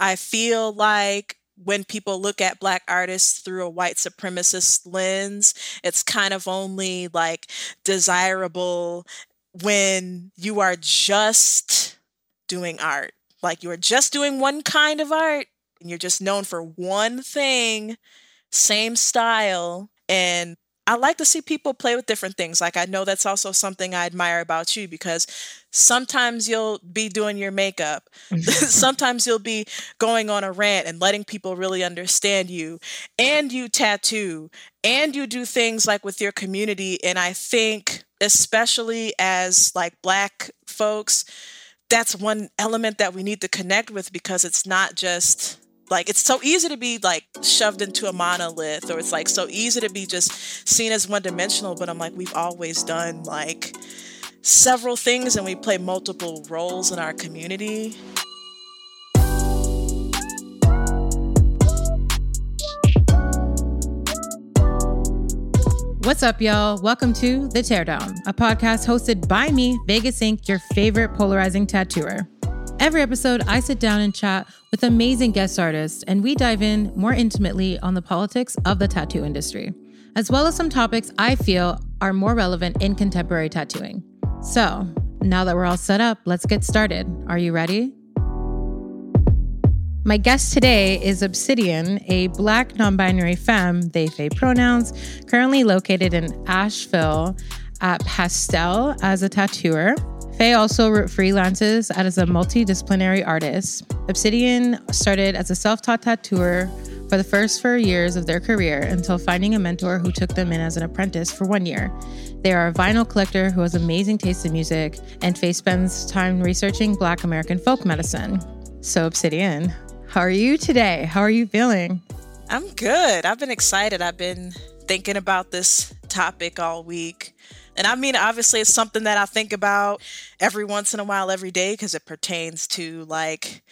I feel like when people look at black artists through a white supremacist lens, it's kind of only like desirable when you are just doing art. Like you are just doing one kind of art and you're just known for one thing, same style. And I like to see people play with different things. Like I know that's also something I admire about you because sometimes you'll be doing your makeup. Mm-hmm. sometimes you'll be going on a rant and letting people really understand you. And you tattoo and you do things like with your community and I think especially as like black folks that's one element that we need to connect with because it's not just like it's so easy to be like shoved into a monolith or it's like so easy to be just seen as one dimensional but i'm like we've always done like several things and we play multiple roles in our community What's up, y'all? Welcome to The Teardown, a podcast hosted by me, Vegas Inc., your favorite polarizing tattooer. Every episode, I sit down and chat with amazing guest artists, and we dive in more intimately on the politics of the tattoo industry, as well as some topics I feel are more relevant in contemporary tattooing. So, now that we're all set up, let's get started. Are you ready? My guest today is Obsidian, a black non binary femme, they, they pronouns, currently located in Asheville at Pastel as a tattooer. Faye also wrote freelances as a multidisciplinary artist. Obsidian started as a self taught tattooer for the first four years of their career until finding a mentor who took them in as an apprentice for one year. They are a vinyl collector who has amazing taste in music, and Faye spends time researching Black American folk medicine. So, Obsidian, how are you today? How are you feeling? I'm good. I've been excited. I've been thinking about this topic all week. And I mean, obviously, it's something that I think about every once in a while, every day, because it pertains to like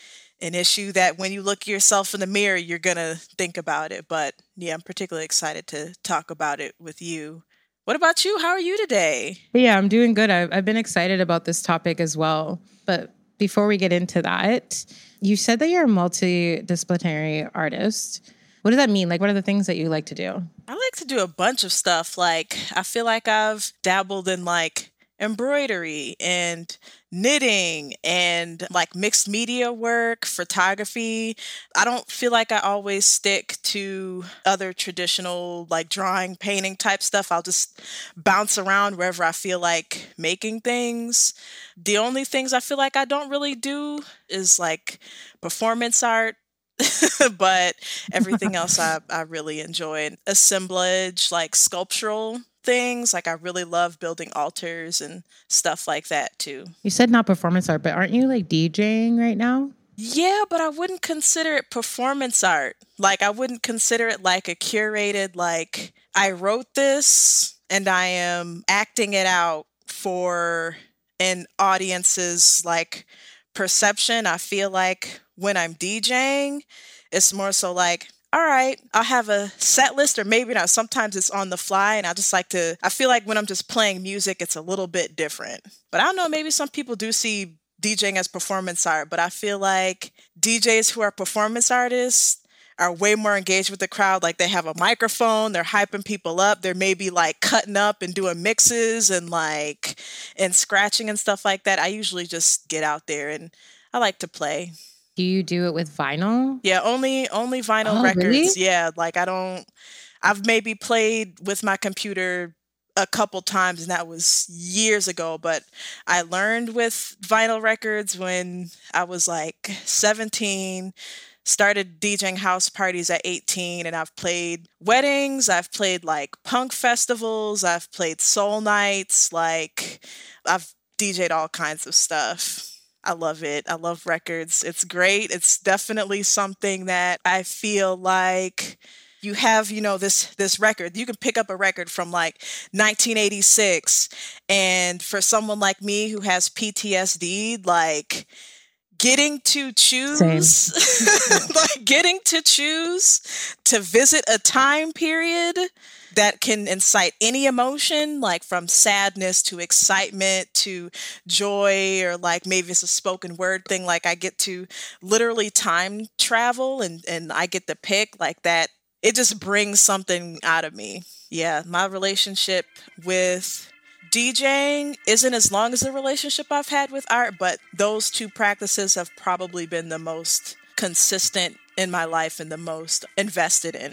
an issue that when you look yourself in the mirror, you're going to think about it. But yeah, I'm particularly excited to talk about it with you. What about you? How are you today? Yeah, I'm doing good. I've, I've been excited about this topic as well. But before we get into that, you said that you're a multidisciplinary artist. What does that mean? Like, what are the things that you like to do? I like to do a bunch of stuff. Like, I feel like I've dabbled in like embroidery and knitting and like mixed media work, photography. I don't feel like I always stick to other traditional like drawing, painting type stuff. I'll just bounce around wherever I feel like making things. The only things I feel like I don't really do is like performance art, but everything else I, I really enjoy. Assemblage, like sculptural things. Like I really love building altars and stuff like that too. You said not performance art, but aren't you like DJing right now? Yeah, but I wouldn't consider it performance art. Like I wouldn't consider it like a curated like I wrote this and I am acting it out for an audience's like perception. I feel like when I'm DJing, it's more so like, all right, I'll have a set list, or maybe not. Sometimes it's on the fly, and I just like to. I feel like when I'm just playing music, it's a little bit different. But I don't know, maybe some people do see DJing as performance art, but I feel like DJs who are performance artists are way more engaged with the crowd. Like they have a microphone, they're hyping people up. They're maybe like cutting up and doing mixes and like and scratching and stuff like that. I usually just get out there and I like to play. Do you do it with vinyl? Yeah, only only vinyl Oh, records. really? Yeah, like I don't I've maybe played with my computer a couple times and that was years ago, but I learned with vinyl records when I was like 17 started DJing house parties at 18 and I've played weddings, I've played like punk festivals, I've played soul nights, like I've DJed all kinds of stuff. I love it. I love records. It's great. It's definitely something that I feel like you have, you know, this this record. You can pick up a record from like 1986 and for someone like me who has PTSD, like getting to choose like getting to choose to visit a time period that can incite any emotion like from sadness to excitement to joy or like maybe it's a spoken word thing like i get to literally time travel and and i get to pick like that it just brings something out of me yeah my relationship with DJing isn't as long as the relationship I've had with art, but those two practices have probably been the most consistent in my life and the most invested in.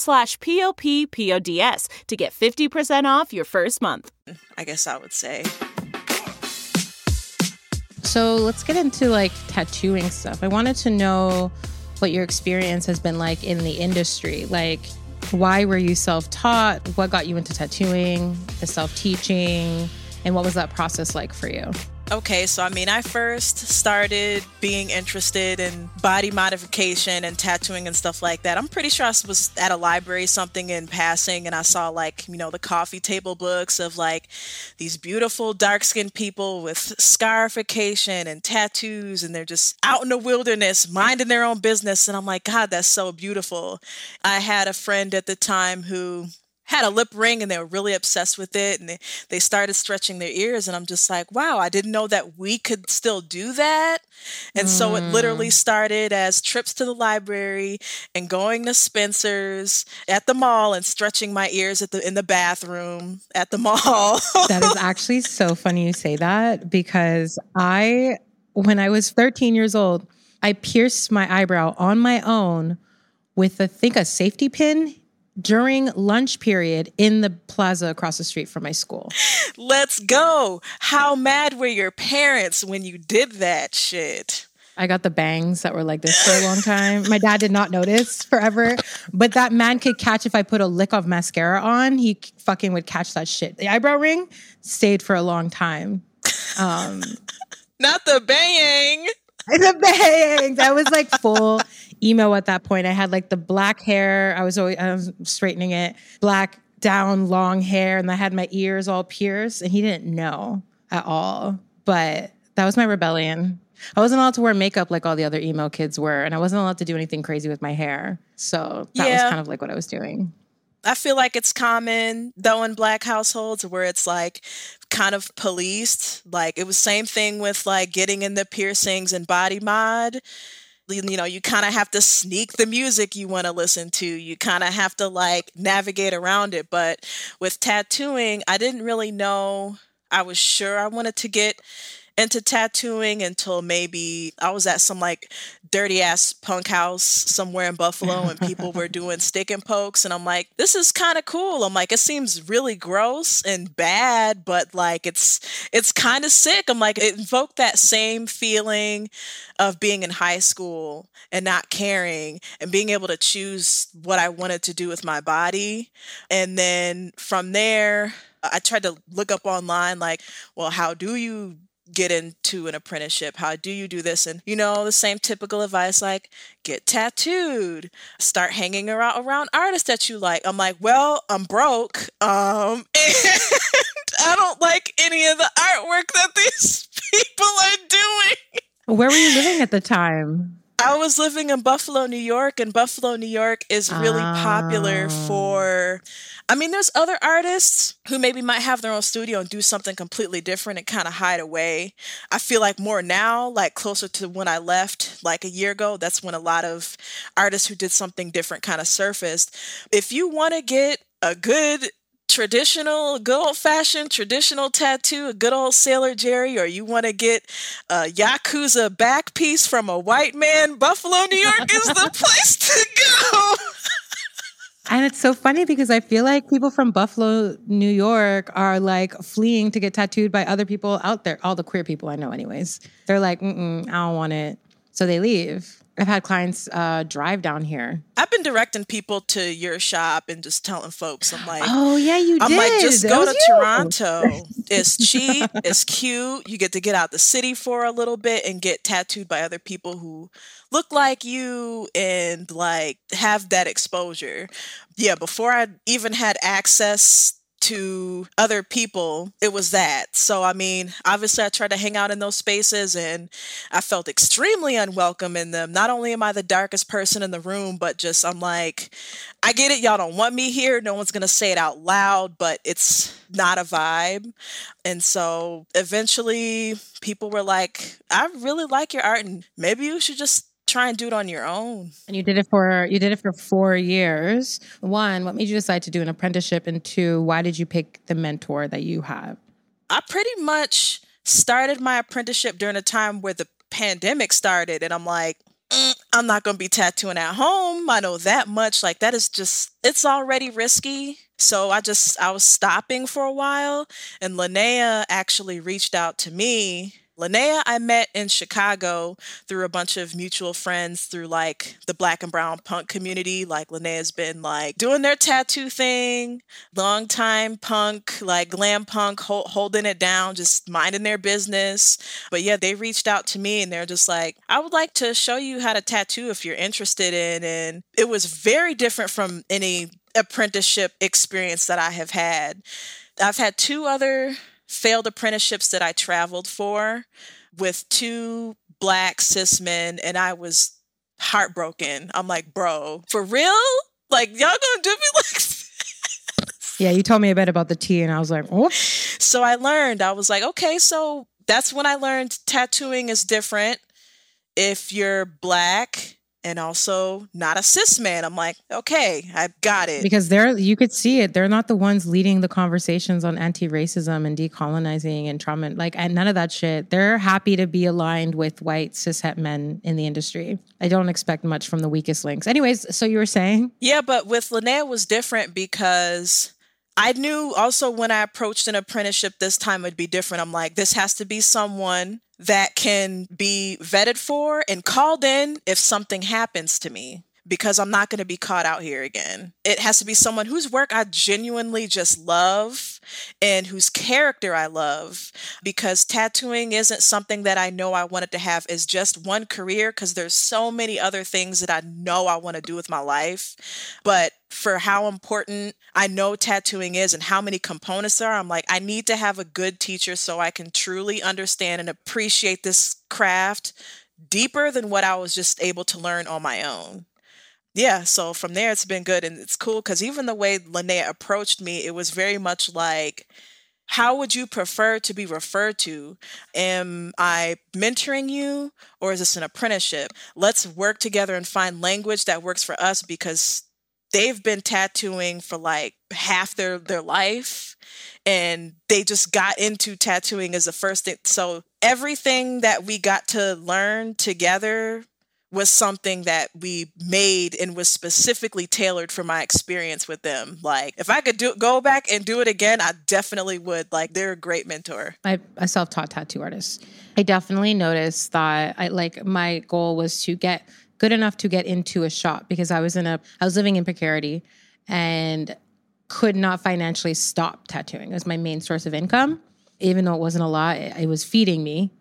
slash p-o-p-p-o-d-s to get 50% off your first month. I guess I would say. So let's get into like tattooing stuff. I wanted to know what your experience has been like in the industry. Like, why were you self taught? What got you into tattooing, the self teaching, and what was that process like for you? Okay, so I mean, I first started being interested in body modification and tattooing and stuff like that. I'm pretty sure I was at a library, something in passing, and I saw like, you know, the coffee table books of like these beautiful dark skinned people with scarification and tattoos, and they're just out in the wilderness minding their own business. And I'm like, God, that's so beautiful. I had a friend at the time who had a lip ring and they were really obsessed with it and they, they started stretching their ears and i'm just like wow i didn't know that we could still do that. And so it literally mm. started as trips to the library and going to spencer's at the mall and stretching my ears at the in the bathroom at the mall. That is actually so funny you say that because I, when I was 13 years old, I pierced my eyebrow on my own with, I think, a safety pin during lunch period in the plaza across the street from my school. let's go how mad were your parents when you did that shit I got the bangs that were like this for a long time. My dad did not notice forever, but that man could catch if I put a lick of mascara on. He fucking would catch that shit. The eyebrow ring stayed for a long time. Um, not the bang the bangs. I was like full emo at that point. I had like the black hair. I was always I was straightening it, black down, long hair, and I had my ears all pierced. And he didn't know at all. But that was my rebellion. I wasn't allowed to wear makeup like all the other emo kids were, and I wasn't allowed to do anything crazy with my hair. So that Yeah. was kind of like what I was doing. I feel like it's common though in black households where it's like kind of policed. Like it was same thing with like getting in the piercings and body mod. You know, you kind of have to sneak the music you want to listen to. You kind of have to like navigate around it. But with tattooing, I didn't really know. I was sure I wanted to get into tattooing until maybe I was at some like dirty ass punk house somewhere in Buffalo and people were doing stick and pokes. And I'm like, this is kind of cool. I'm like, it seems really gross and bad, but like it's it's kind of sick. I'm like, it invoked that same feeling of being in high school and not caring and being able to choose what I wanted to do with my body. And then from there, I tried to look up online, like, well, how do you get into an apprenticeship? How do you do this? And you know, the same typical advice like get tattooed, start hanging around around artists that you like. I'm like, well, I'm broke. Um and I don't like any of the artwork that these people are doing. Where were you living at the time? I was living in Buffalo, New York, and Buffalo, New York is really popular Oh. for. I mean, there's other artists who maybe might have their own studio and do something completely different and kind of hide away. I feel like more now, like closer to when I left, like a year ago, that's when a lot of artists who did something different kind of surfaced. If you want to get a good traditional, good old fashioned traditional tattoo, a good old Sailor Jerry, or you want to get a Yakuza back piece from a white man, Buffalo, New York is the place to go. And it's so funny because I feel like people from Buffalo, New York are like fleeing to get tattooed by other people out there. All the queer people I know, anyways. They're like, Mm-mm, I don't want it. So they leave. I've had clients uh, drive down here. I've been directing people to your shop and just telling folks, I'm like, Oh, yeah, you I'm did. like, just That go to you. Toronto. It's cheap, it's cute. You get to get out the city for a little bit and get tattooed by other people who look like you and like have that exposure. Yeah, before I even had access to other people, it was that. So, I mean, obviously, I tried to hang out in those spaces and I felt extremely unwelcome in them. Not only am I the darkest person in the room, but just I'm like, I get it, y'all don't want me here. No one's gonna say it out loud, but it's not a vibe. And so eventually people were like, I really like your art and maybe you should just try and do it on your own. And you did it for you did it for four years. One, what made you decide to do an apprenticeship? And two, why did you pick the mentor that you have? I pretty much started my apprenticeship during a time where the pandemic started, and I'm like, "Mm, I'm not going to be tattooing at home. I know that much. Like, that is just, it's already risky. So I just, I was stopping for a while, and Linnea actually reached out to me. Linnea, I met in Chicago through a bunch of mutual friends through like the black and brown punk community. Like Linnea's been like doing their tattoo thing, long time punk, like glam punk, hol- holding it down, just minding their business. But yeah, they reached out to me and they're just like, I would like to show you how to tattoo if you're interested in. And it was very different from any apprenticeship experience that I have had. I've had two other failed apprenticeships that I traveled for with two black cis men, and I was heartbroken. I'm like, bro, for real? Like, y'all gonna do me like Yeah, you told me a bit about the tea, and I was like, oh, So I learned, I was like, okay, so that's when I learned tattooing is different if you're black and also not a cis man. I'm like, okay, I've got it. because they're you could see it. They're not the ones leading the conversations on anti-racism and decolonizing and trauma, like and none of that shit. They're happy to be aligned with white cishet men in the industry. I don't expect much from the weakest links. Anyways, so you were saying? Yeah, but with Linnea was different because I knew also when I approached an apprenticeship this time it'd be different. I'm like, this has to be someone that can be vetted for and called in if something happens to me because I'm not going to be caught out here again. It has to be someone whose work I genuinely just love and whose character I love because tattooing isn't something that I know I wanted to have as just one career because there's so many other things that I know I want to do with my life. But for how important I know tattooing is and how many components there are, I'm like, I need to have a good teacher so I can truly understand and appreciate this craft deeper than what I was just able to learn on my own yeah, so from there it's been good and it's cool because even the way Linnea approached me, it was very much like, how would you prefer to be referred to? Am I mentoring you or is this an apprenticeship? Let's work together and find language that works for us because they've been tattooing for like half their their life and they just got into tattooing as the first thing so everything that we got to learn together was something that we made and was specifically tailored for my experience with them. Like if I could do go back and do it again, I definitely would. Like they're a great mentor. I a self-taught tattoo artist. I definitely noticed that I like my goal was to get good enough to get into a shop because I was in a I was living in precarity and could not financially stop tattooing. It was my main source of income. Even though it wasn't a lot, it, it was feeding me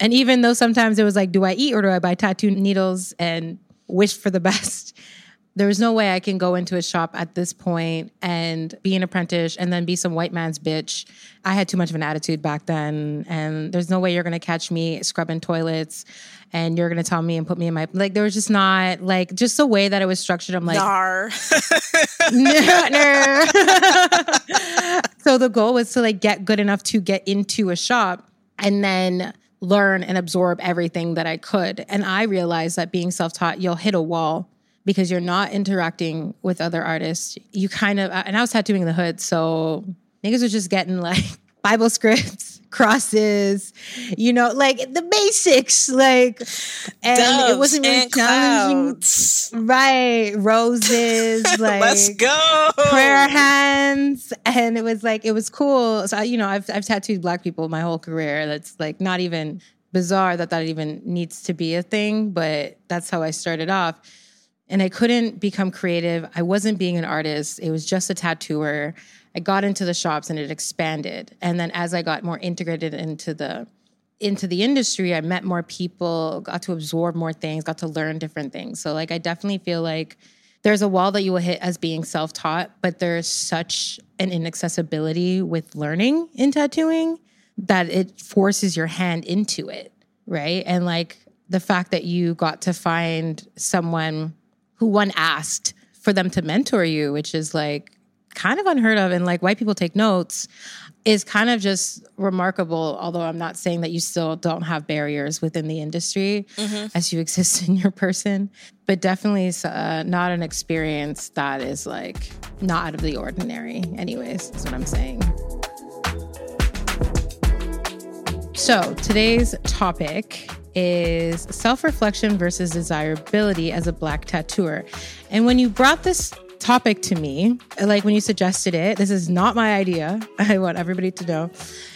and even though sometimes it was like, do I eat or do I buy tattoo needles and wish for the best? There was no way I can go into a shop at this point and be an apprentice and then be some white man's bitch. I had too much of an attitude back then. And there's no way you're gonna catch me scrubbing toilets and you're gonna tell me and put me in my like there was just not like just the way that it was structured. I'm like Nar. so the goal was to like get good enough to get into a shop and then learn and absorb everything that I could. And I realized that being self taught, you'll hit a wall because you're not interacting with other artists. You kind of, and I was tattooing the hood. So niggas were just getting like Bible scripts, crosses, you know, like the basics, like, and Doves it wasn't really challenging. Right. Roses, like, Let's go. prayer hands and it was like it was cool so I, you know I've, I've tattooed black people my whole career that's like not even bizarre that that even needs to be a thing but that's how i started off and i couldn't become creative i wasn't being an artist it was just a tattooer i got into the shops and it expanded. And then as i got more integrated into the into the industry i met more people got to absorb more things got to learn different things. So like i definitely feel like there's a wall that you will hit as being self-taught but there's such an inaccessibility with learning in tattooing that it forces your hand into it right? And like the fact that you got to find someone who one asked for them to mentor you which is like kind of unheard of and like white people take notes is kind of just remarkable although i'm not saying that you still don't have barriers within the industry as you exist in your person but definitely uh, not an experience that is like not out of the ordinary anyways is what i'm saying. So today's topic is self-reflection versus desirability as a black tattooer. And when you brought this topic to me like when you suggested it this is not my idea. I want everybody to know.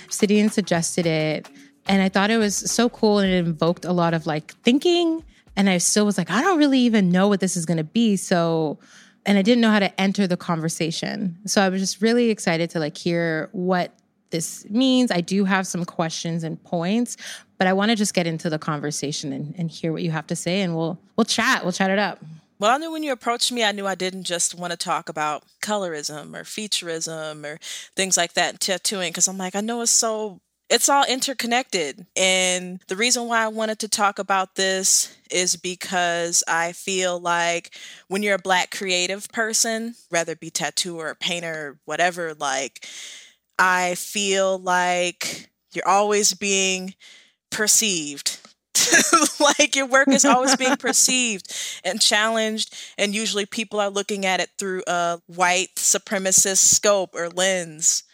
Obsidian suggested it and i thought it was so cool and it invoked a lot of like thinking and i still was like i don't really even know what this is going to be so and i didn't know how to enter the conversation. So i was just really excited to like hear what this means. I do have some questions and points but i want to just get into the conversation and, and hear what you have to say and we'll we'll chat. We'll chat it up Well, I knew when you approached me, I knew I didn't just want to talk about colorism or featureism or things like that in tattooing because I'm like, I know it's so, it's all interconnected. And the reason why I wanted to talk about this is because I feel like when you're a Black creative person, whether it be tattooer or painter or whatever, like, I feel like you're always being perceived. like your work is always being perceived and challenged, and usually people are looking at it through a white supremacist scope or lens.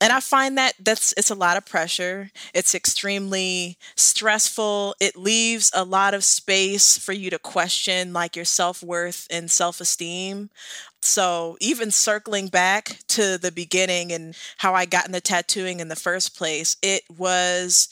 And I find that that's it's a lot of pressure. It's extremely stressful. It leaves a lot of space for you to question like your self-worth and self-esteem. So, even circling back to the beginning and how I got into tattooing in the first place, it was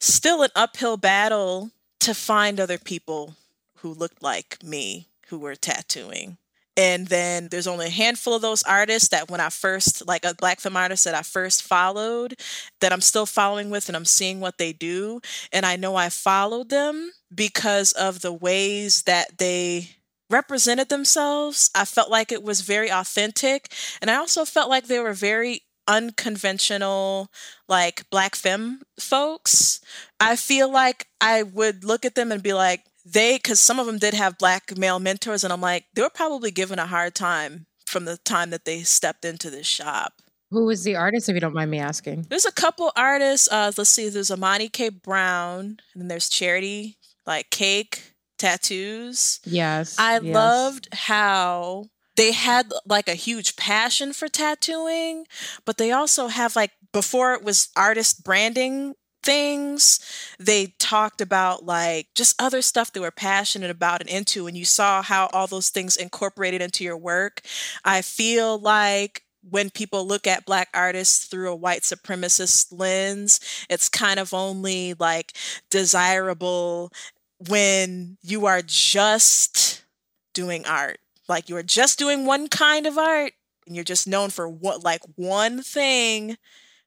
still an uphill battle to find other people who looked like me who were tattooing. And then there's only a handful of those artists that when I first, like a black film artist that I first followed, that I'm still following with and I'm seeing what they do. And I know I followed them because of the ways that they represented themselves. I felt like it was very authentic. And I also felt like they were very unconventional like black femme folks i feel like i would look at them and be like they because some of them did have black male mentors and i'm like they were probably given a hard time from the time that they stepped into this shop. Who was the artist if you don't mind me asking? There's a couple artists uh let's see there's Imani k. Brown and then there's charity like cake tattoos. Yes i yes. loved how they had like a huge passion for tattooing, but they also have like before it was artist branding things. They talked about like just other stuff they were passionate about and into, and you saw how all those things incorporated into your work. I feel like when people look at black artists through a white supremacist lens, it's kind of only like desirable when you are just doing art. Like you're just doing one kind of art and you're just known for what like one thing,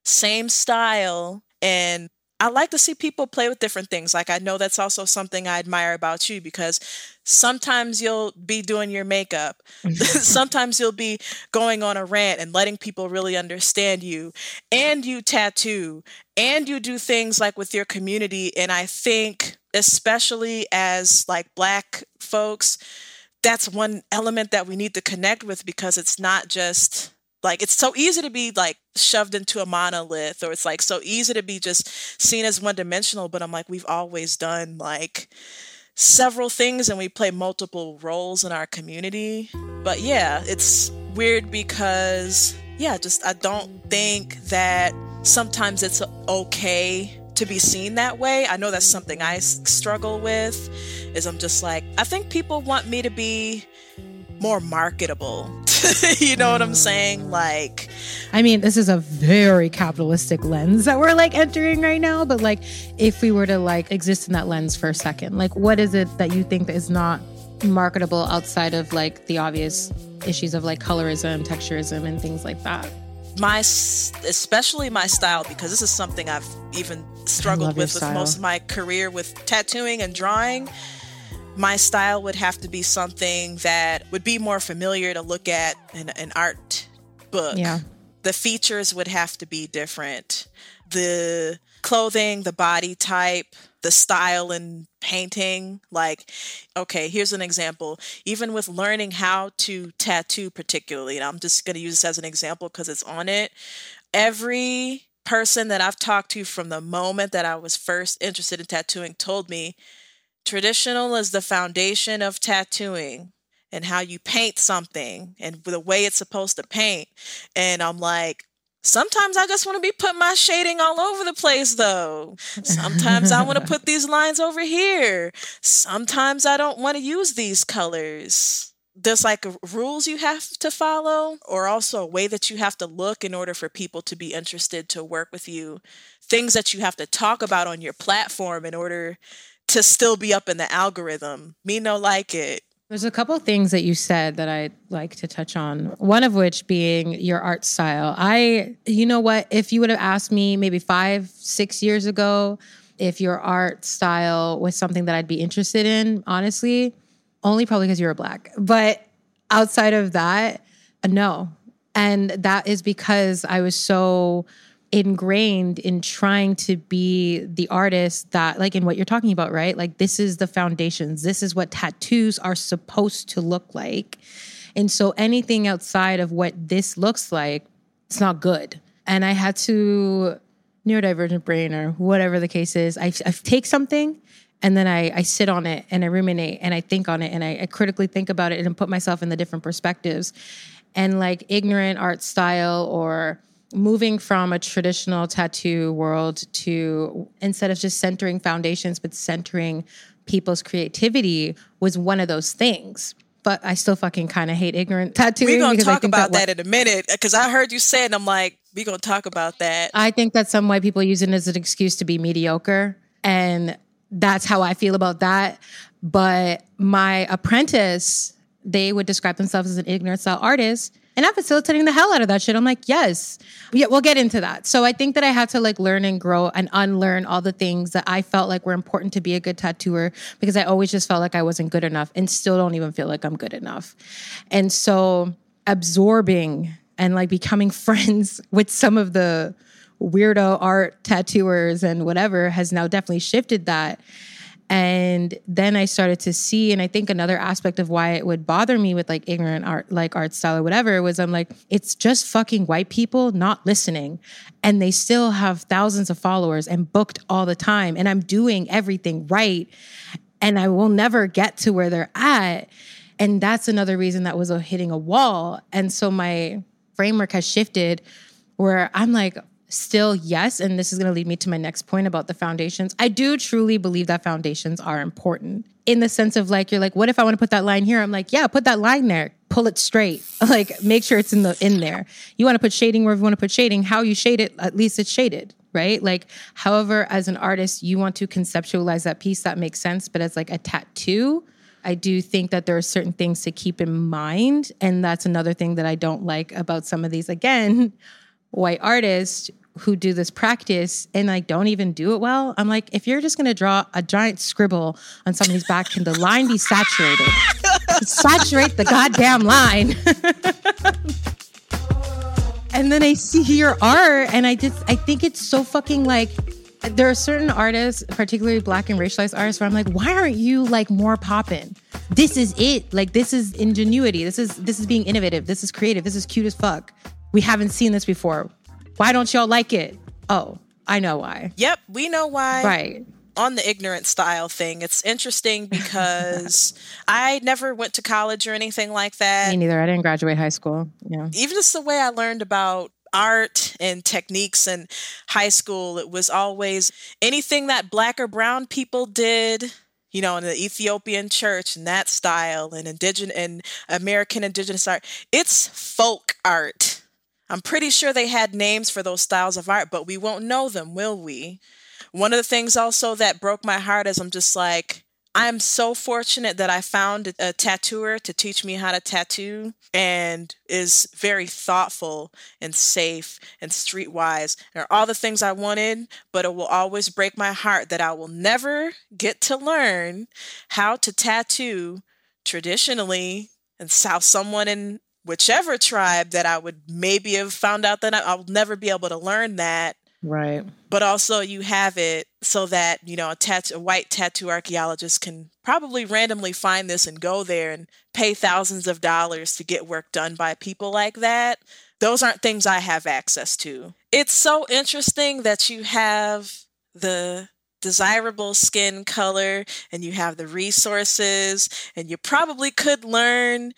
same style. And I like to see people play with different things. Like I know that's also something I admire about you because sometimes you'll be doing your makeup. sometimes you'll be going on a rant and letting people really understand you. And you tattoo and you do things like with your community and I think especially as like black folks that's one element that we need to connect with because it's not just like it's so easy to be like shoved into a monolith or it's like so easy to be just seen as one dimensional but i'm like we've always done like several things and we play multiple roles in our community. But yeah it's weird because yeah just i don't think that sometimes it's okay to be seen that way. I know that's something I struggle with is I'm just like I think people want me to be more marketable. you know what I'm saying? Like I mean, this is a very capitalistic lens that we're like entering right now, but like if we were to like exist in that lens for a second, like what is it that you think that is not marketable outside of like the obvious issues of like colorism, texturism and things like that? My especially my style because this is something I've even struggled with with most of my career with tattooing and drawing. My style would have to be something that would be more familiar to look at in an art book. Yeah. The features would have to be different. The clothing, the body type, the style and painting. Like, okay, here's an example. Even with learning how to tattoo, particularly, and I'm just going to use this as an example because it's on it. Every person that I've talked to from the moment that I was first interested in tattooing told me traditional is the foundation of tattooing and how you paint something and the way it's supposed to paint. And I'm like, Sometimes I just want to be putting my shading all over the place, though. Sometimes I want to put these lines over here. Sometimes I don't want to use these colors. There's like rules you have to follow, or also a way that you have to look in order for people to be interested to work with you. Things that you have to talk about on your platform in order to still be up in the algorithm. Me no like it. There's a couple things that you said that I'd like to touch on. One of which being your art style. I, you know what, if you would have asked me maybe five, six years ago if your art style was something that I'd be interested in, honestly, only probably because you were black. But outside of that, no. And that is because I was so ingrained in trying to be the artist that like in what you're talking about right? Like this is the foundations. This is what tattoos are supposed to look like. And so anything outside of what this looks like it's not good. And i had to neurodivergent brain or whatever the case is. I, I take something and then I, I sit on it and i ruminate and i think on it and I, I critically think about it and put myself in the different perspectives. And like ignorant art style or moving from a traditional tattoo world to instead of just centering foundations but centering people's creativity was one of those things but I still fucking kind of hate ignorant tattooing. We're gonna talk about that, that, in a minute because I heard you say it. I'm like, we're gonna talk about that. I think that some white people use it as an excuse to be mediocre, and that's how I feel about that. But my apprentice, they would describe themselves as an ignorant style artist, and I'm facilitating the hell out of that shit. I'm like, yes, yeah, we'll get into that. So I think that I had to like learn and grow and unlearn all the things that I felt like were important to be a good tattooer because I always just felt like I wasn't good enough and still don't even feel like I'm good enough. And so absorbing and like becoming friends with some of the weirdo art tattooers and whatever has now definitely shifted that. And then I started to see, and I think another aspect of why it would bother me with like ignorant art, like art style or whatever, was I'm like, it's just fucking white people not listening. And they still have thousands of followers and booked all the time. And I'm doing everything right. And I will never get to where they're at. And that's another reason that was hitting a wall. And so my framework has shifted where I'm like, still yes and this is going to lead me to my next point about the foundations. I do truly believe that foundations are important in the sense of like you're like what if i want to put that line here? I'm like yeah put that line there. Pull it straight. Like make sure it's in the in there. You want to put shading wherever you want to put shading. How you shade it at least it's shaded right? Like however as an artist you want to conceptualize that piece that makes sense but as like a tattoo I do think that there are certain things to keep in mind. And that's another thing that I don't like about some of these, again, white artists who do this practice and like don't even do it well. I'm like, if you're just gonna draw a giant scribble on somebody's back, can the line be saturated? Saturate the goddamn line. and then I see your art and I just I think it's so fucking like there are certain artists, particularly black and racialized artists, where I'm like, why aren't you like more popping? This is it. Like this is ingenuity. This is this is being innovative. This is creative. This is cute as fuck. We haven't seen this before. Why don't y'all like it? Oh, I know why. Yep, we know why. Right. On the ignorant style thing, it's interesting because I never went to college or anything like that. Me neither. I didn't graduate high school. Yeah. Even just the way I learned about art and techniques in high school, it was always anything that black or brown people did you know, in the Ethiopian church and that style and indigenous and American indigenous art. It's folk art. I'm pretty sure they had names for those styles of art, but we won't know them, will we? One of the things also that broke my heart is I'm just like, I'm so fortunate that I found a tattooer to teach me how to tattoo and is very thoughtful and safe and streetwise and all the things I wanted, but it will always break my heart that I will never get to learn how to tattoo traditionally and how someone in whichever tribe that I would maybe have found out that I, I'll never be able to learn that Right. But also you have it so that, you know, a, tat- a white tattoo archaeologist can probably randomly find this and go there and pay thousands of dollars to get work done by people like that. Those aren't things I have access to. It's so interesting that you have the desirable skin color and you have the resources and you probably could learn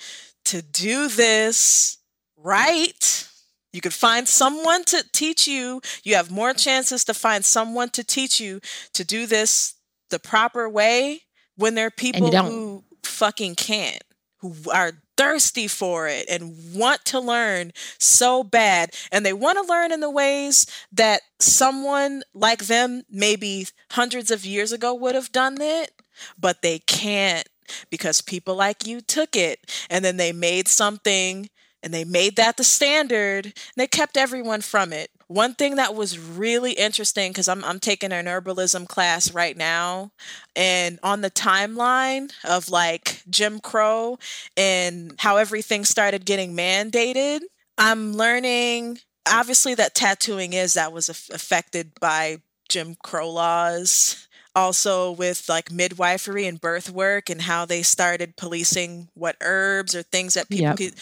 to do this right you could find someone to teach you. You have more chances to find someone to teach you to do this the proper way when there are people who fucking can't, who are thirsty for it and want to learn so bad. And they want to learn in the ways that someone like them, maybe hundreds of years ago, would have done it, but they can't because people like you took it and then they made something and they made that the standard and they kept everyone from it. One thing that was really interesting because I'm, I'm taking an herbalism class right now and on the timeline of like jim crow and how everything started getting mandated i'm learning obviously that tattooing is that was affected by jim crow laws also with like midwifery and birth work and how they started policing what herbs or things that people yep. could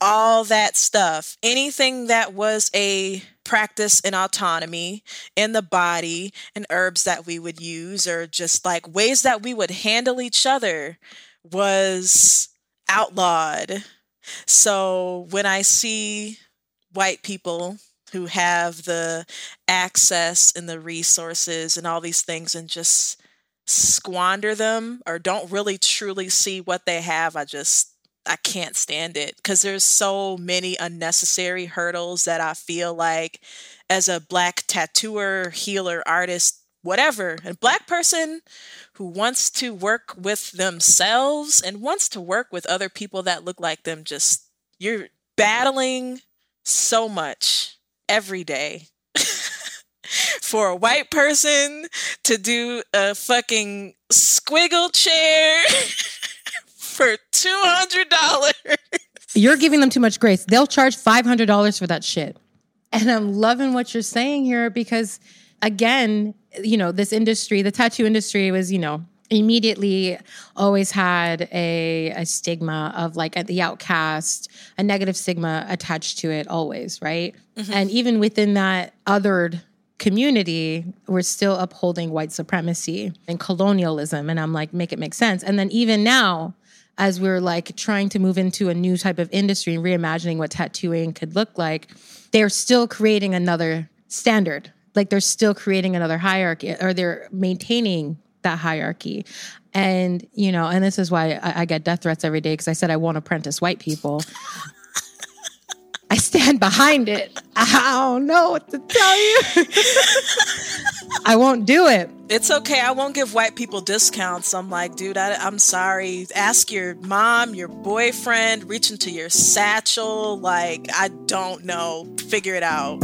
all that stuff. Anything that was a practice in autonomy in the body and herbs that we would use or just like ways that we would handle each other was outlawed. So when I see white people who have the access and the resources and all these things and just squander them or don't really truly see what they have, I just I can't stand it. Because there's so many unnecessary hurdles that I feel like as a black tattooer, healer, artist, whatever, a black person who wants to work with themselves and wants to work with other people that look like them, just you're battling so much every day. For a white person to do a fucking squiggle chair for $200. You're giving them too much grace. They'll charge $500 for that shit. And I'm loving what you're saying here because, again, you know, this industry, the tattoo industry was, you know, immediately always had a, a stigma of like the outcast, a negative stigma attached to it always, right? Mm-hmm. And even within that othered community, we're still upholding white supremacy and colonialism. And I'm like, make it make sense. And then even now, as we're like trying to move into a new type of industry and reimagining what tattooing could look like, they're still creating another standard. Like they're still creating another hierarchy or they're maintaining that hierarchy. And, you know, and this is why I, I get death threats every day because I said I won't apprentice white people. I stand behind it. I don't know what to tell you. I won't do it. It's okay. I won't give white people discounts. I'm like, dude, I, am sorry. Ask your mom, your boyfriend, reach into your satchel. Like, I don't know. Figure it out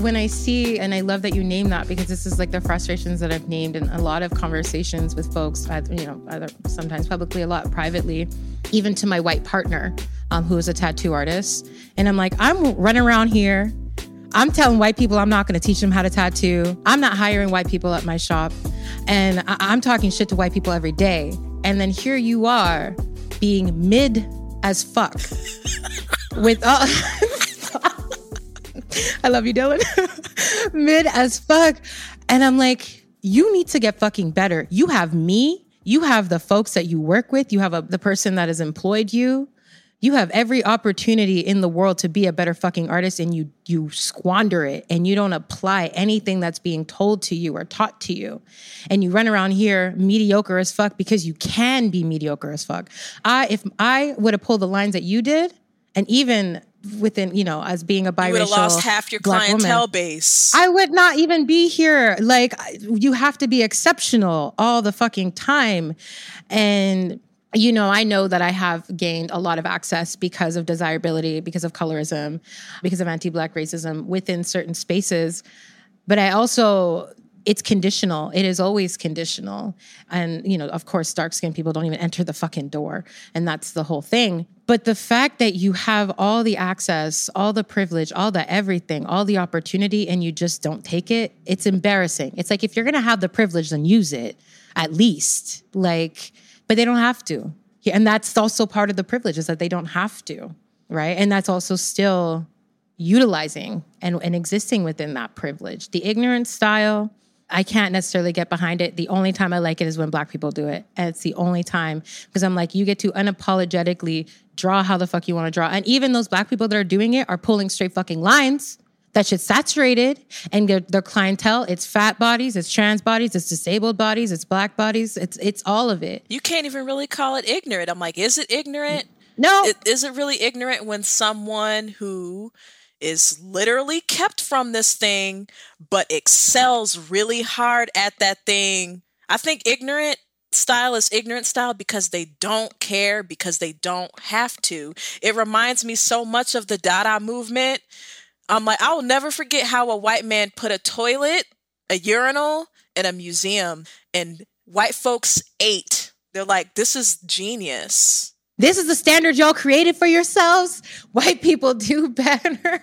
when I see, and I love that you name that because this is like the frustrations that I've named in a lot of conversations with folks, you know, either sometimes publicly, a lot privately, even to my white partner, um, who is a tattoo artist. And I'm like, I'm running around here. I'm telling white people I'm not going to teach them how to tattoo. I'm not hiring white people at my shop. And I- I'm talking shit to white people every day. And then here you are being mid as fuck with all. I love you, Dylan. Mid as fuck. And I'm like, you need to get fucking better. You have me. You have the folks that you work with. You have a, the person that has employed you. You have every opportunity in the world to be a better fucking artist and you you squander it and you don't apply anything that's being told to you or taught to you. And you run around here mediocre as fuck because you can be mediocre as fuck. I if I would have pulled the lines that you did and even within you know as being a biracial you would have lost half your clientele woman, base i would not even be here like you have to be exceptional all the fucking time and you know i know that i have gained a lot of access because of desirability because of colorism because of anti-black racism within certain spaces but i also it's conditional. It is always conditional. And, you know, of course, dark skinned people don't even enter the fucking door. And that's the whole thing. But the fact that you have all the access, all the privilege, all the everything, all the opportunity, and you just don't take it, it's embarrassing. It's like if you're gonna have the privilege, then use it at least. Like, but they don't have to. And that's also part of the privilege is that they don't have to, right? And that's also still utilizing and, and existing within that privilege. The ignorant style, I can't necessarily get behind it. The only time I like it is when black people do it. And it's the only time because I'm like, you get to unapologetically draw how the fuck you want to draw. And even those black people that are doing it are pulling straight fucking lines. That shit's saturated and their, their clientele, it's fat bodies, it's trans bodies, it's disabled bodies, it's black bodies, it's it's all of it. You can't even really call it ignorant. I'm like, is it ignorant? No. It, is it really ignorant when someone who is literally kept from this thing, but excels really hard at that thing. I think ignorant style is ignorant style because they don't care, because they don't have to. It reminds me so much of the Dada movement. I'm like, I will never forget how a white man put a toilet, a urinal, in a museum, and white folks ate. They're like, this is genius. This is the standard y'all created for yourselves. White people do better.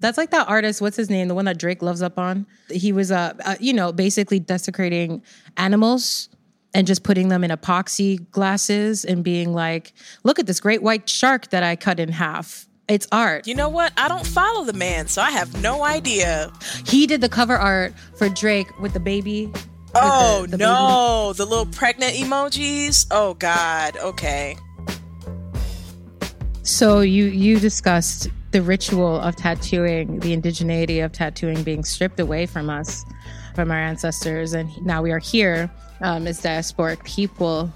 That's like that artist. What's his name? The one that Drake loves up on. He was, uh, uh, you know, basically desecrating animals and just putting them in epoxy glasses and being like, "Look at this great white shark that I cut in half." It's art. You know what? I don't follow the man, so I have no idea. He did the cover art for Drake with the baby Oh the, the no, baby. the little pregnant emojis. Oh God. Okay. So you you discussed the ritual of tattooing, the indigeneity of tattooing being stripped away from us, from our ancestors, and now we are here um, as diasporic people.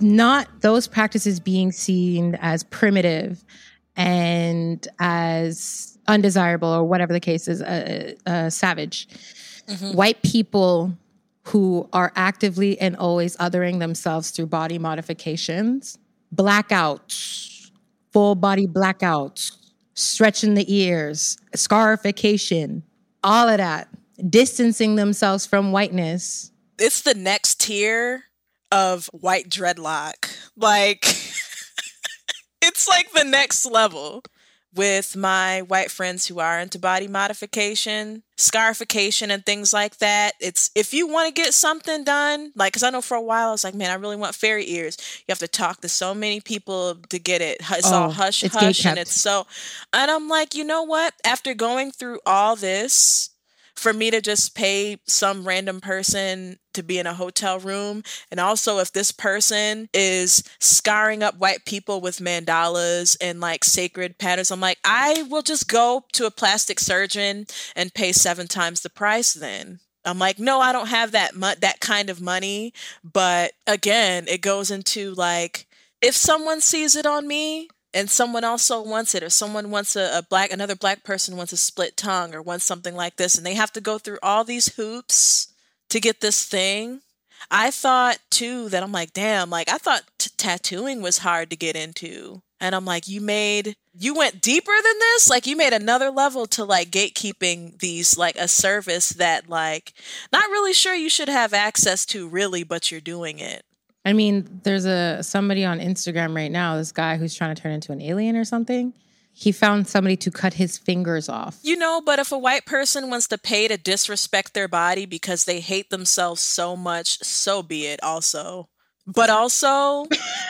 Not those practices being seen as primitive and as undesirable, or whatever the case is, uh, uh, savage. Mm-hmm. White people who are actively and always othering themselves through body modifications, blackouts, full body blackouts, stretching the ears, scarification, all of that, distancing themselves from whiteness. It's the next tier of white dreadlock. Like, it's like the next level with my white friends who are into body modification, scarification, and things like that. It's if you want to get something done, like, because I know for a while I was like, man, I really want fairy ears. You have to talk to so many people to get it. It's oh, all hush it's hush, and it's so. And I'm like, you know what? After going through all this, for me to just pay some random person to be in a hotel room. And also, if this person is scarring up white people with mandalas and like sacred patterns, I'm like, I will just go to a plastic surgeon and pay seven times the price then. I'm like, no, I don't have that mu- that kind of money. But again, it goes into like, if someone sees it on me, and someone also wants it or someone wants a, a, black another black person wants a split tongue or wants something like this and they have to go through all these hoops to get this thing. I thought too that i'm like damn like i thought t- tattooing was hard to get into. And i'm like you made you went deeper than this? Like you made another level to like gatekeeping these like a service that like not really sure you should have access to really but you're doing it I mean, there's a somebody on Instagram right now, this guy who's trying to turn into an alien or something. He found somebody to cut his fingers off. You know, but if a white person wants to pay to disrespect their body because they hate themselves so much, so be it also. But also,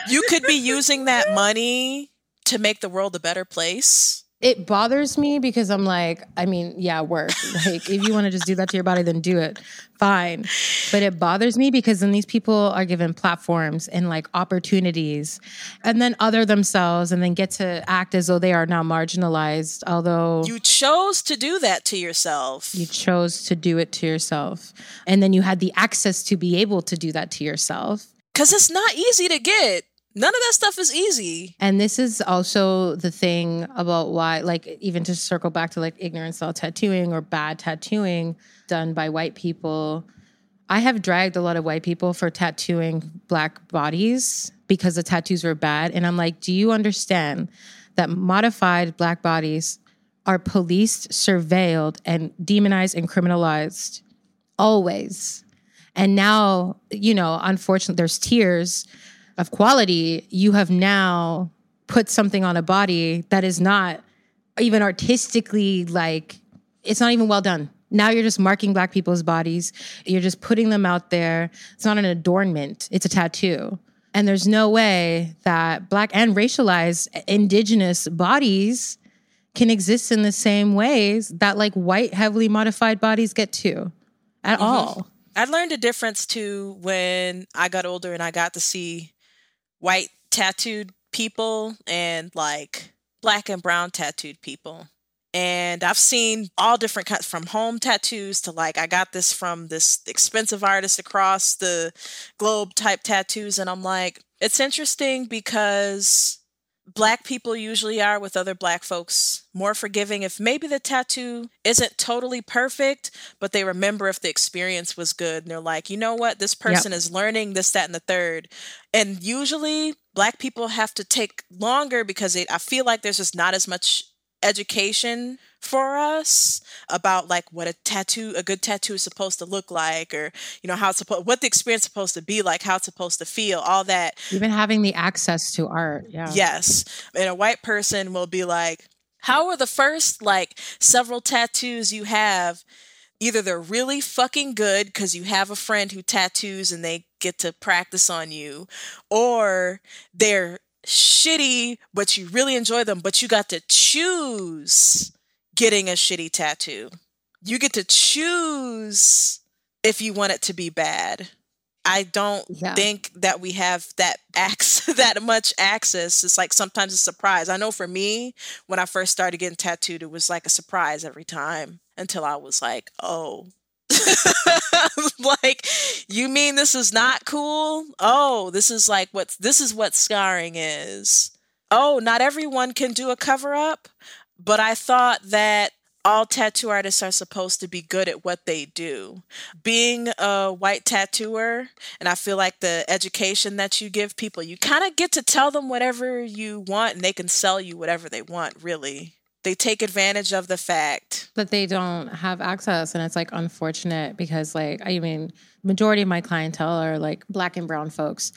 you could be using that money to make the world a better place it bothers me because I'm like, I mean, yeah, work. Like, if you want to just do that to your body, then do it. Fine. But it bothers me because then these people are given platforms and like opportunities and then other themselves and then get to act as though they are now marginalized. Although you chose to do that to yourself, you chose to do it to yourself. And then you had the access to be able to do that to yourself. Because it's not easy to get. None of that stuff is easy. And this is also the thing about why, like, even to circle back to like ignorance style tattooing or bad tattooing done by white people. I have dragged a lot of white people for tattooing black bodies because the tattoos were bad. And I'm like, do you understand that modified black bodies are policed, surveilled, and demonized and criminalized always? And now, you know, unfortunately, there's tears of quality, you have now put something on a body that is not even artistically like it's not even well done. Now you're just marking black people's bodies. You're just putting them out there. It's not an adornment, it's a tattoo. And there's no way that black and racialized indigenous bodies can exist in the same ways that like white heavily modified bodies get to at mm-hmm. all. I learned a difference too when I got older and I got to see white tattooed people and like black and brown tattooed people. And I've seen all different kinds from home tattoos to like I got this from this expensive artist across the globe type tattoos and I'm like it's interesting because black people usually are with other black folks more forgiving if maybe the tattoo isn't totally perfect but they remember if the experience was good. And they're like you know what? This person yep. is learning this that and the third. And usually black people have to take longer because they, i feel like there's just not as much education for us about like what a tattoo a good tattoo is supposed to look like or you know how it's supposed what the experience is supposed to be like how it's supposed to feel all that. Even having the access to art yeah. Yes. And a white person will be like how are the first like several tattoos you have? Either they're really fucking good because you have a friend who tattoos and they get to practice on you or they're shitty, but you really enjoy them, but you got to choose getting a shitty tattoo. You get to choose if you want it to be bad. I don't yeah. think that we have that access, that much access. It's like sometimes a surprise. I know for me, when I first started getting tattooed, it was like a surprise every time until I was like, oh, like, you mean this is not cool? Oh, this is like what this is what scarring is. Oh, not everyone can do a cover up, but I thought that all tattoo artists are supposed to be good at what they do. Being a white tattooer, and I feel like the education that you give people, you kind of get to tell them whatever you want and they can sell you whatever they want, really. They take advantage of the fact. That they don't have access and it's like unfortunate because like i mean majority of my clientele are like black and brown folks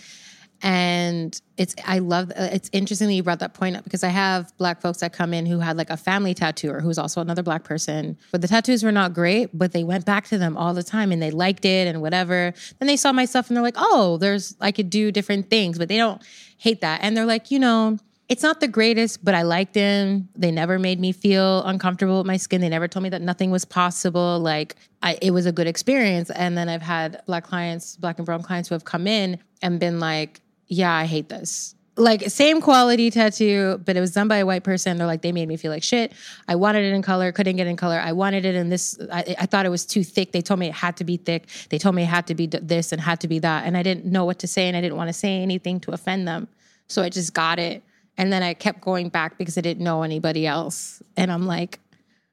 and it's i love uh, it's interesting that you brought that point up because i have black folks that come in who had like a family tattooer who's also another black person but the tattoos were not great but they went back to them all the time and they liked it and whatever then they saw my stuff and they're like oh there's i could do different things but they don't hate that and they're like you know it's not the greatest, but I liked them. They never made me feel uncomfortable with my skin. They never told me that nothing was possible. Like I, it was a good experience. And then I've had black clients, black and brown clients who have come in and been like, yeah, I hate this. Like same quality tattoo, but it was done by a white person. They're like, they made me feel like shit. I wanted it in color, couldn't get in color. I wanted it in this. I, I thought it was too thick. They told me it had to be thick. They told me it had to be this and had to be that. And I didn't know what to say, and I didn't want to say anything to offend them. So I just got it. And then I kept going back because I didn't know anybody else. And I'm like,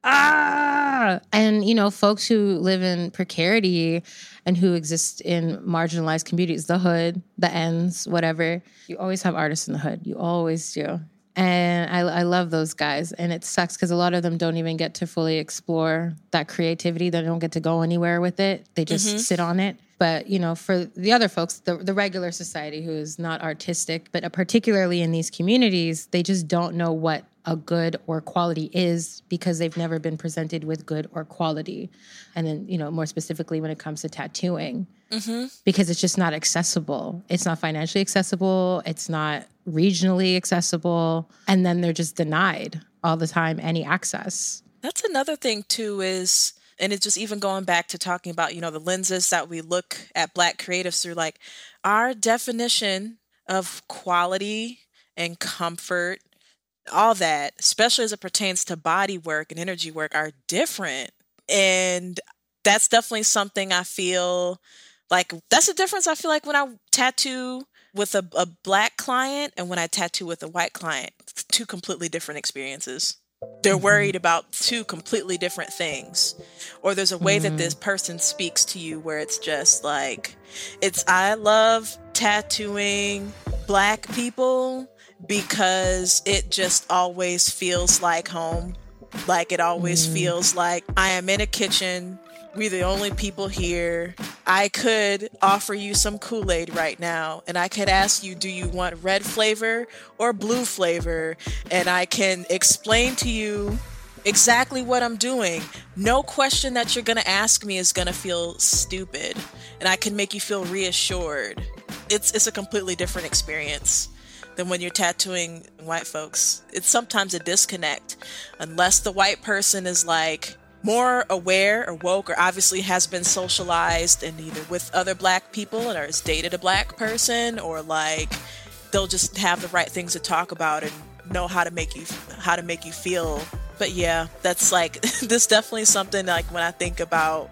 ah. And, you know, folks who live in precarity and who exist in marginalized communities, the hood, the ends, whatever, you always have artists in the hood. You always do. And I, I love those guys. And it sucks because a lot of them don't even get to fully explore that creativity. They don't get to go anywhere with it, they just mm-hmm. sit on it. But you know, for the other folks, the, the regular society who is not artistic, but particularly in these communities, they just don't know what a good or quality is because they've never been presented with good or quality. And then, you know, more specifically when it comes to tattooing, mm-hmm. because it's just not accessible. It's not financially accessible. It's not regionally accessible. And then they're just denied all the time any access. That's another thing too is and it's just even going back to talking about, you know, the lenses that we look at black creatives through like our definition of quality and comfort, all that, especially as it pertains to body work and energy work are different. And that's definitely something I feel like that's the difference I feel like when I tattoo with a, a black client and when I tattoo with a white client. Two completely different experiences. They're mm-hmm. worried about two completely different things. Or there's a way that this mm-hmm. person speaks to you where it's just like, it's, I love tattooing black people because it just always feels like home. Like it always mm. feels like I am in a kitchen. We're the only people here. I could offer you some Kool Aid right now, and I could ask you, do you want red flavor or blue flavor? And I can explain to you exactly what I'm doing. No question that you're gonna ask me is gonna feel stupid, and I can make you feel reassured. It's it's a completely different experience than when you're tattooing white folks. It's sometimes a disconnect, unless the white person is like more aware or woke or obviously has been socialized and either with other black people or has dated a black person or like they'll just have the right things to talk about and know how to make you how to make you feel but yeah that's like this definitely something like when i think about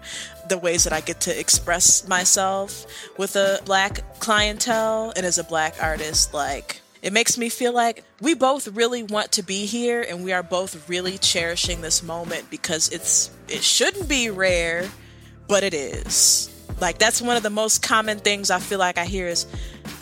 the ways that i get to express myself with a black clientele and as a black artist like it makes me feel like we both really want to be here and we are both really cherishing this moment because it's it shouldn't be rare but it is. Like that's one of the most common things i feel like i hear is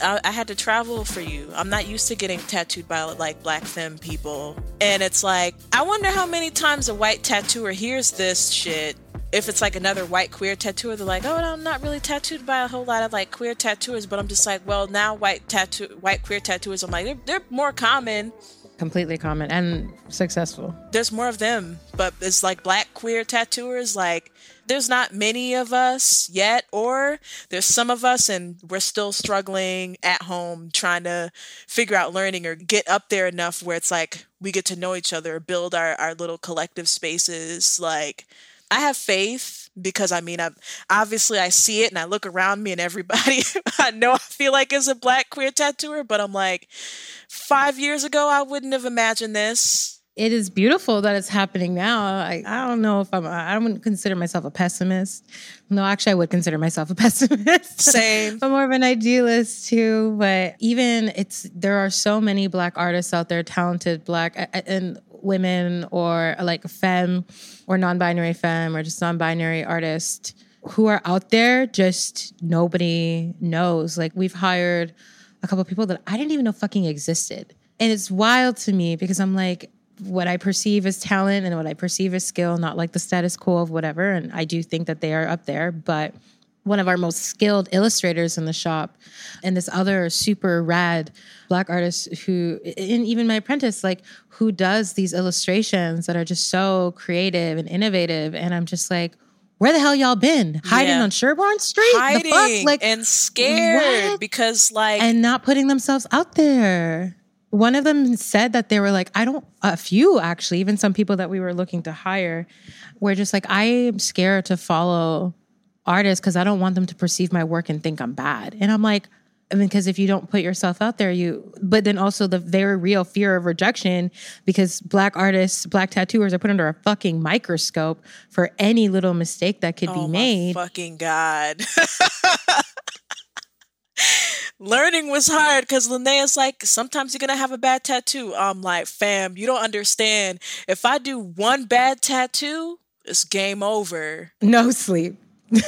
I, I had to travel for you. I'm not used to getting tattooed by like black femme people. And it's like i wonder how many times a white tattooer hears this shit if it's like another white queer tattooer, they're like, "Oh, no, I'm not really tattooed by a whole lot of like queer tattooers," but I'm just like, "Well, now white tattoo, white queer tattooers, I'm like, they're, they're more common. Completely common and successful. There's more of them, but it's like black queer tattooers, like." There's not many of us yet, or there's some of us, and we're still struggling at home trying to figure out learning or get up there enough where it's like we get to know each other, build our, our little collective spaces. Like, I have faith because I mean, I obviously I see it and I look around me and everybody I know I feel like is a black queer tattooer, but I'm like, five years ago I wouldn't have imagined this. It is beautiful that it's happening now. I, I don't know if I'm, I wouldn't consider myself a pessimist. No, actually, I would consider myself a pessimist. Same. I'm more of an idealist too. But even it's, there are so many Black artists out there, talented Black and women or like femme or non-binary femme or just non-binary artist who are out there just nobody knows like we've hired a couple of people that i didn't even know fucking existed and it's wild to me because i'm like what i perceive as talent and what i perceive as skill not like the status quo of whatever and i do think that they are up there but one of our most skilled illustrators in the shop and this other super rad black artist who and even my apprentice like who does these illustrations that are just so creative and innovative and i'm just like where the hell y'all been hiding Yeah. on sherborne street The fuck? Hiding like and scared what? because like and not putting themselves out there one of them said that they were like, I don't, a few actually, even some people that we were looking to hire were just like, I am scared to follow artists because I don't want them to perceive my work and think I'm bad. And I'm like, I mean, because if you don't put yourself out there, you, but then also the very real fear of rejection because black artists, black tattooers are put under a fucking microscope for any little mistake that could oh be made. fucking god. Learning was hard because Linnea's like, sometimes you're gonna have a bad tattoo. I'm like, fam, you don't understand. If I do one bad tattoo, it's game over. No sleep.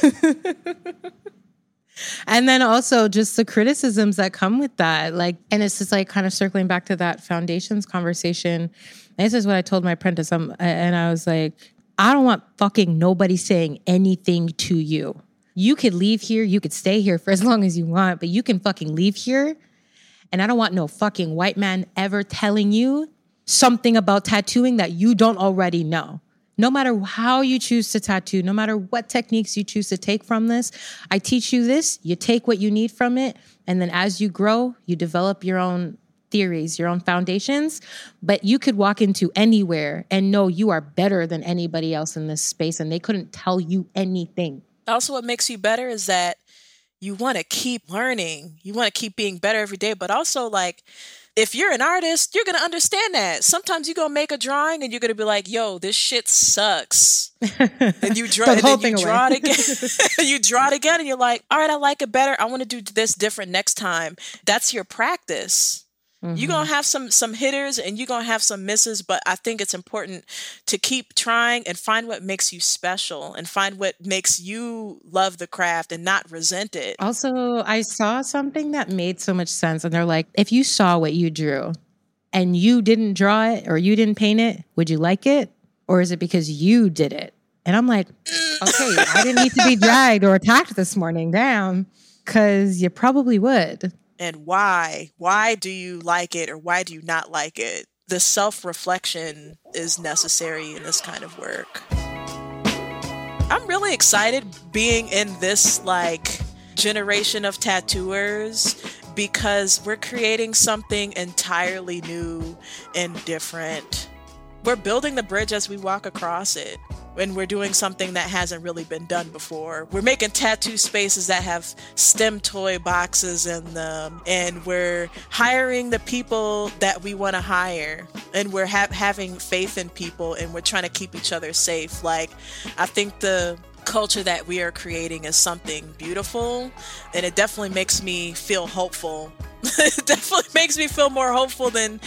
and then also just the criticisms that come with that. Like, and it's just like kind of circling back to that foundations conversation. This is what I told my apprentice. I'm, and I was like, I don't want fucking nobody saying anything to you. You could leave here, you could stay here for as long as you want, but you can fucking leave here. And I don't want no fucking white man ever telling you something about tattooing that you don't already know. No matter how you choose to tattoo, no matter what techniques you choose to take from this, I teach you this, you take what you need from it, and then as you grow, you develop your own theories, your own foundations, but you could walk into anywhere and know you are better than anybody else in this space and they couldn't tell you anything. Also, what makes you better is that you want to keep learning. You want to keep being better every day, but also like if you're an artist, you're going to understand that. Sometimes you're going to make a drawing and you're going to be like, yo, this shit sucks. and you draw, The and you draw away. it again. And you draw it again and you're like, all right, I like it better. I want to do this different next time. That's your practice. You're gonna mm-hmm. have some some hitters and you're gonna have some misses, but I think it's important to keep trying and find what makes you special and find what makes you love the craft and not resent it. Also, I saw something that made so much sense. And they're like, if you saw what you drew and you didn't draw it or you didn't paint it, would you like it? Or is it because you did it? And I'm like, okay, I didn't need to be dragged or attacked this morning. Damn. Cause you probably would. And why why do you like it or why do you not like it? The self-reflection is necessary in this kind of work. I'm really excited being in this like generation of tattooers because we're creating something entirely new and different. We're building the bridge as we walk across it and we're doing something that hasn't really been done before. We're making tattoo spaces that have STEM toy boxes in them, and we're hiring the people that we want to hire, and we're ha- having faith in people, and we're trying to keep each other safe. Like, I think the culture that we are creating is something beautiful, and it definitely makes me feel hopeful. It definitely makes me feel more hopeful than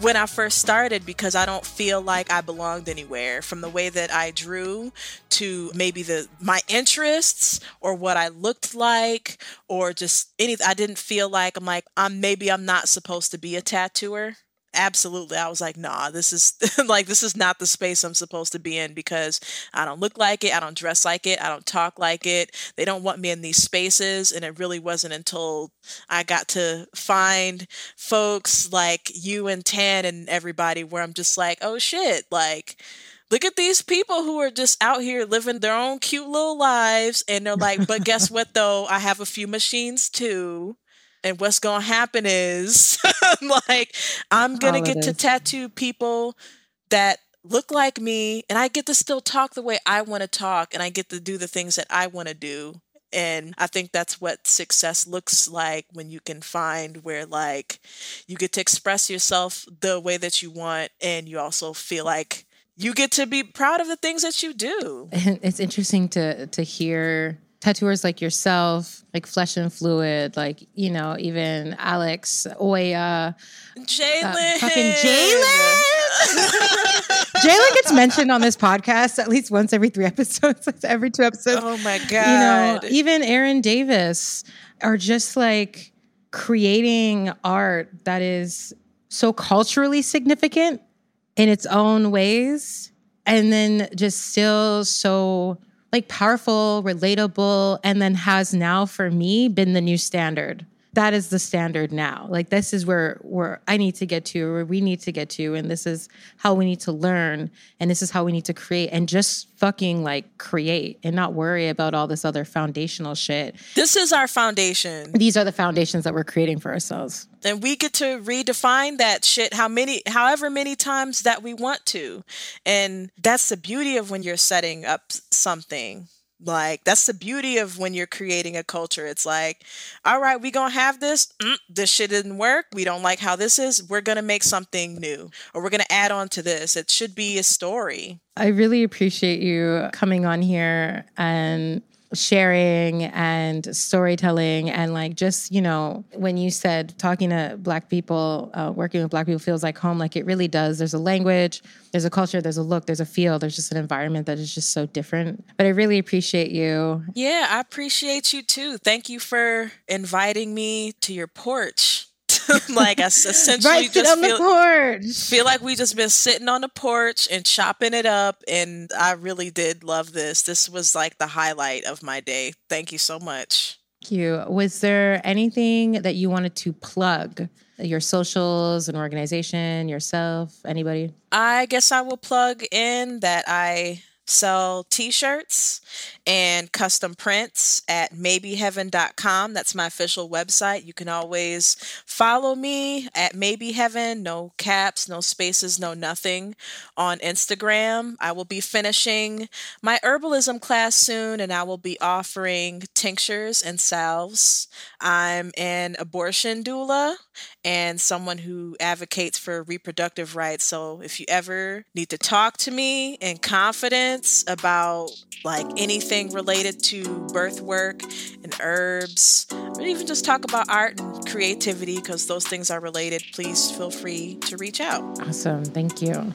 when I first started because I don't feel like I belonged anywhere. From the way that I drew to maybe the my interests or what I looked like or just anything I didn't feel like I'm like I'm maybe I'm not supposed to be a tattooer absolutely i was like nah this is like this is not the space i'm supposed to be in because i don't look like it i don't dress like it i don't talk like it they don't want me in these spaces and it really wasn't until i got to find folks like you and tan and everybody where i'm just like oh shit like look at these people who are just out here living their own cute little lives and they're like but guess what though? I have a few machines too and what's going to happen is like i'm going to get to tattoo people that look like me and i get to still talk the way i want to talk and i get to do the things that i want to do. And i think that's what success looks like when you can find where like you get to express yourself the way that you want and you also feel like you get to be proud of the things that you do. And it's interesting to to hear tattooers like yourself, like Flesh and Fluid, like you know, even Alex Oya, jalen Uh, fucking Jalen gets mentioned on this podcast at least once every three episodes, every two episodes. oh my God. you know, even Aaron Davis are just like creating art that is so culturally significant in its own ways and then just still so like powerful, relatable, and then has now for me been the new standard. That is the standard now. Like this is where where I need to get to, where we need to get to, and this is how we need to learn, and this is how we need to create, and just fucking like create, and not worry about all this other foundational shit. This is our foundation. These are the foundations that we're creating for ourselves, and we get to redefine that shit how many, however many times that we want to, and that's the beauty of when you're setting up something like that's the beauty of when you're creating a culture. It's like, all right, we gonna have this. Mm, this shit didn't work. We don't like how this is. We're gonna make something new, or we're gonna add on to this. It should be a story. I really appreciate you coming on here and sharing and storytelling and like just you know when you said talking to black people uh, working with black people feels like home like it really does. There's a language there's a culture there's a look there's a feel there's just an environment that is just so different. But i really appreciate you. Yeah i appreciate you too. Thank you for inviting me to your porch like I essentially right, just on feel, the porch. feel like we just been sitting on the porch and chopping it up and I really did love this. This was like the highlight of my day. Thank you so much. Thank you. Was there anything that you wanted to plug? Your socials, an organization, yourself, anybody? I guess I will plug in that I sell t-shirts and custom prints at maybeheaven.com that's my official website. You can always follow me at maybeheaven. No caps no spaces no nothing on instagram. I will be finishing my herbalism class soon and i will be offering tinctures and salves. I'm an abortion doula and someone who advocates for reproductive rights. So if you ever need to talk to me in confidence about like anything related to birth work and herbs, or even just talk about art and creativity because those things are related, please feel free to reach out. Awesome. Thank you.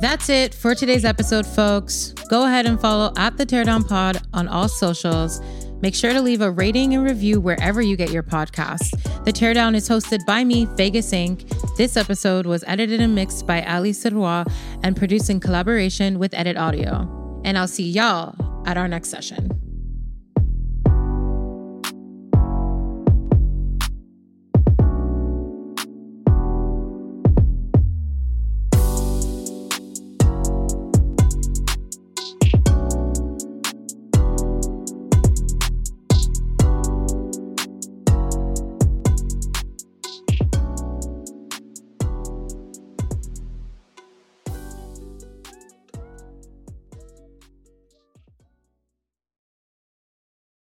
That's it for today's episode, folks. Go ahead and follow at the Teardown Pod on all socials. Make sure to leave a rating and review wherever you get your podcasts. The Teardown is hosted by me, Vegas Inc. This episode was edited and mixed by Ali Sirois and produced in collaboration with Edit Audio. And I'll see y'all at our next session.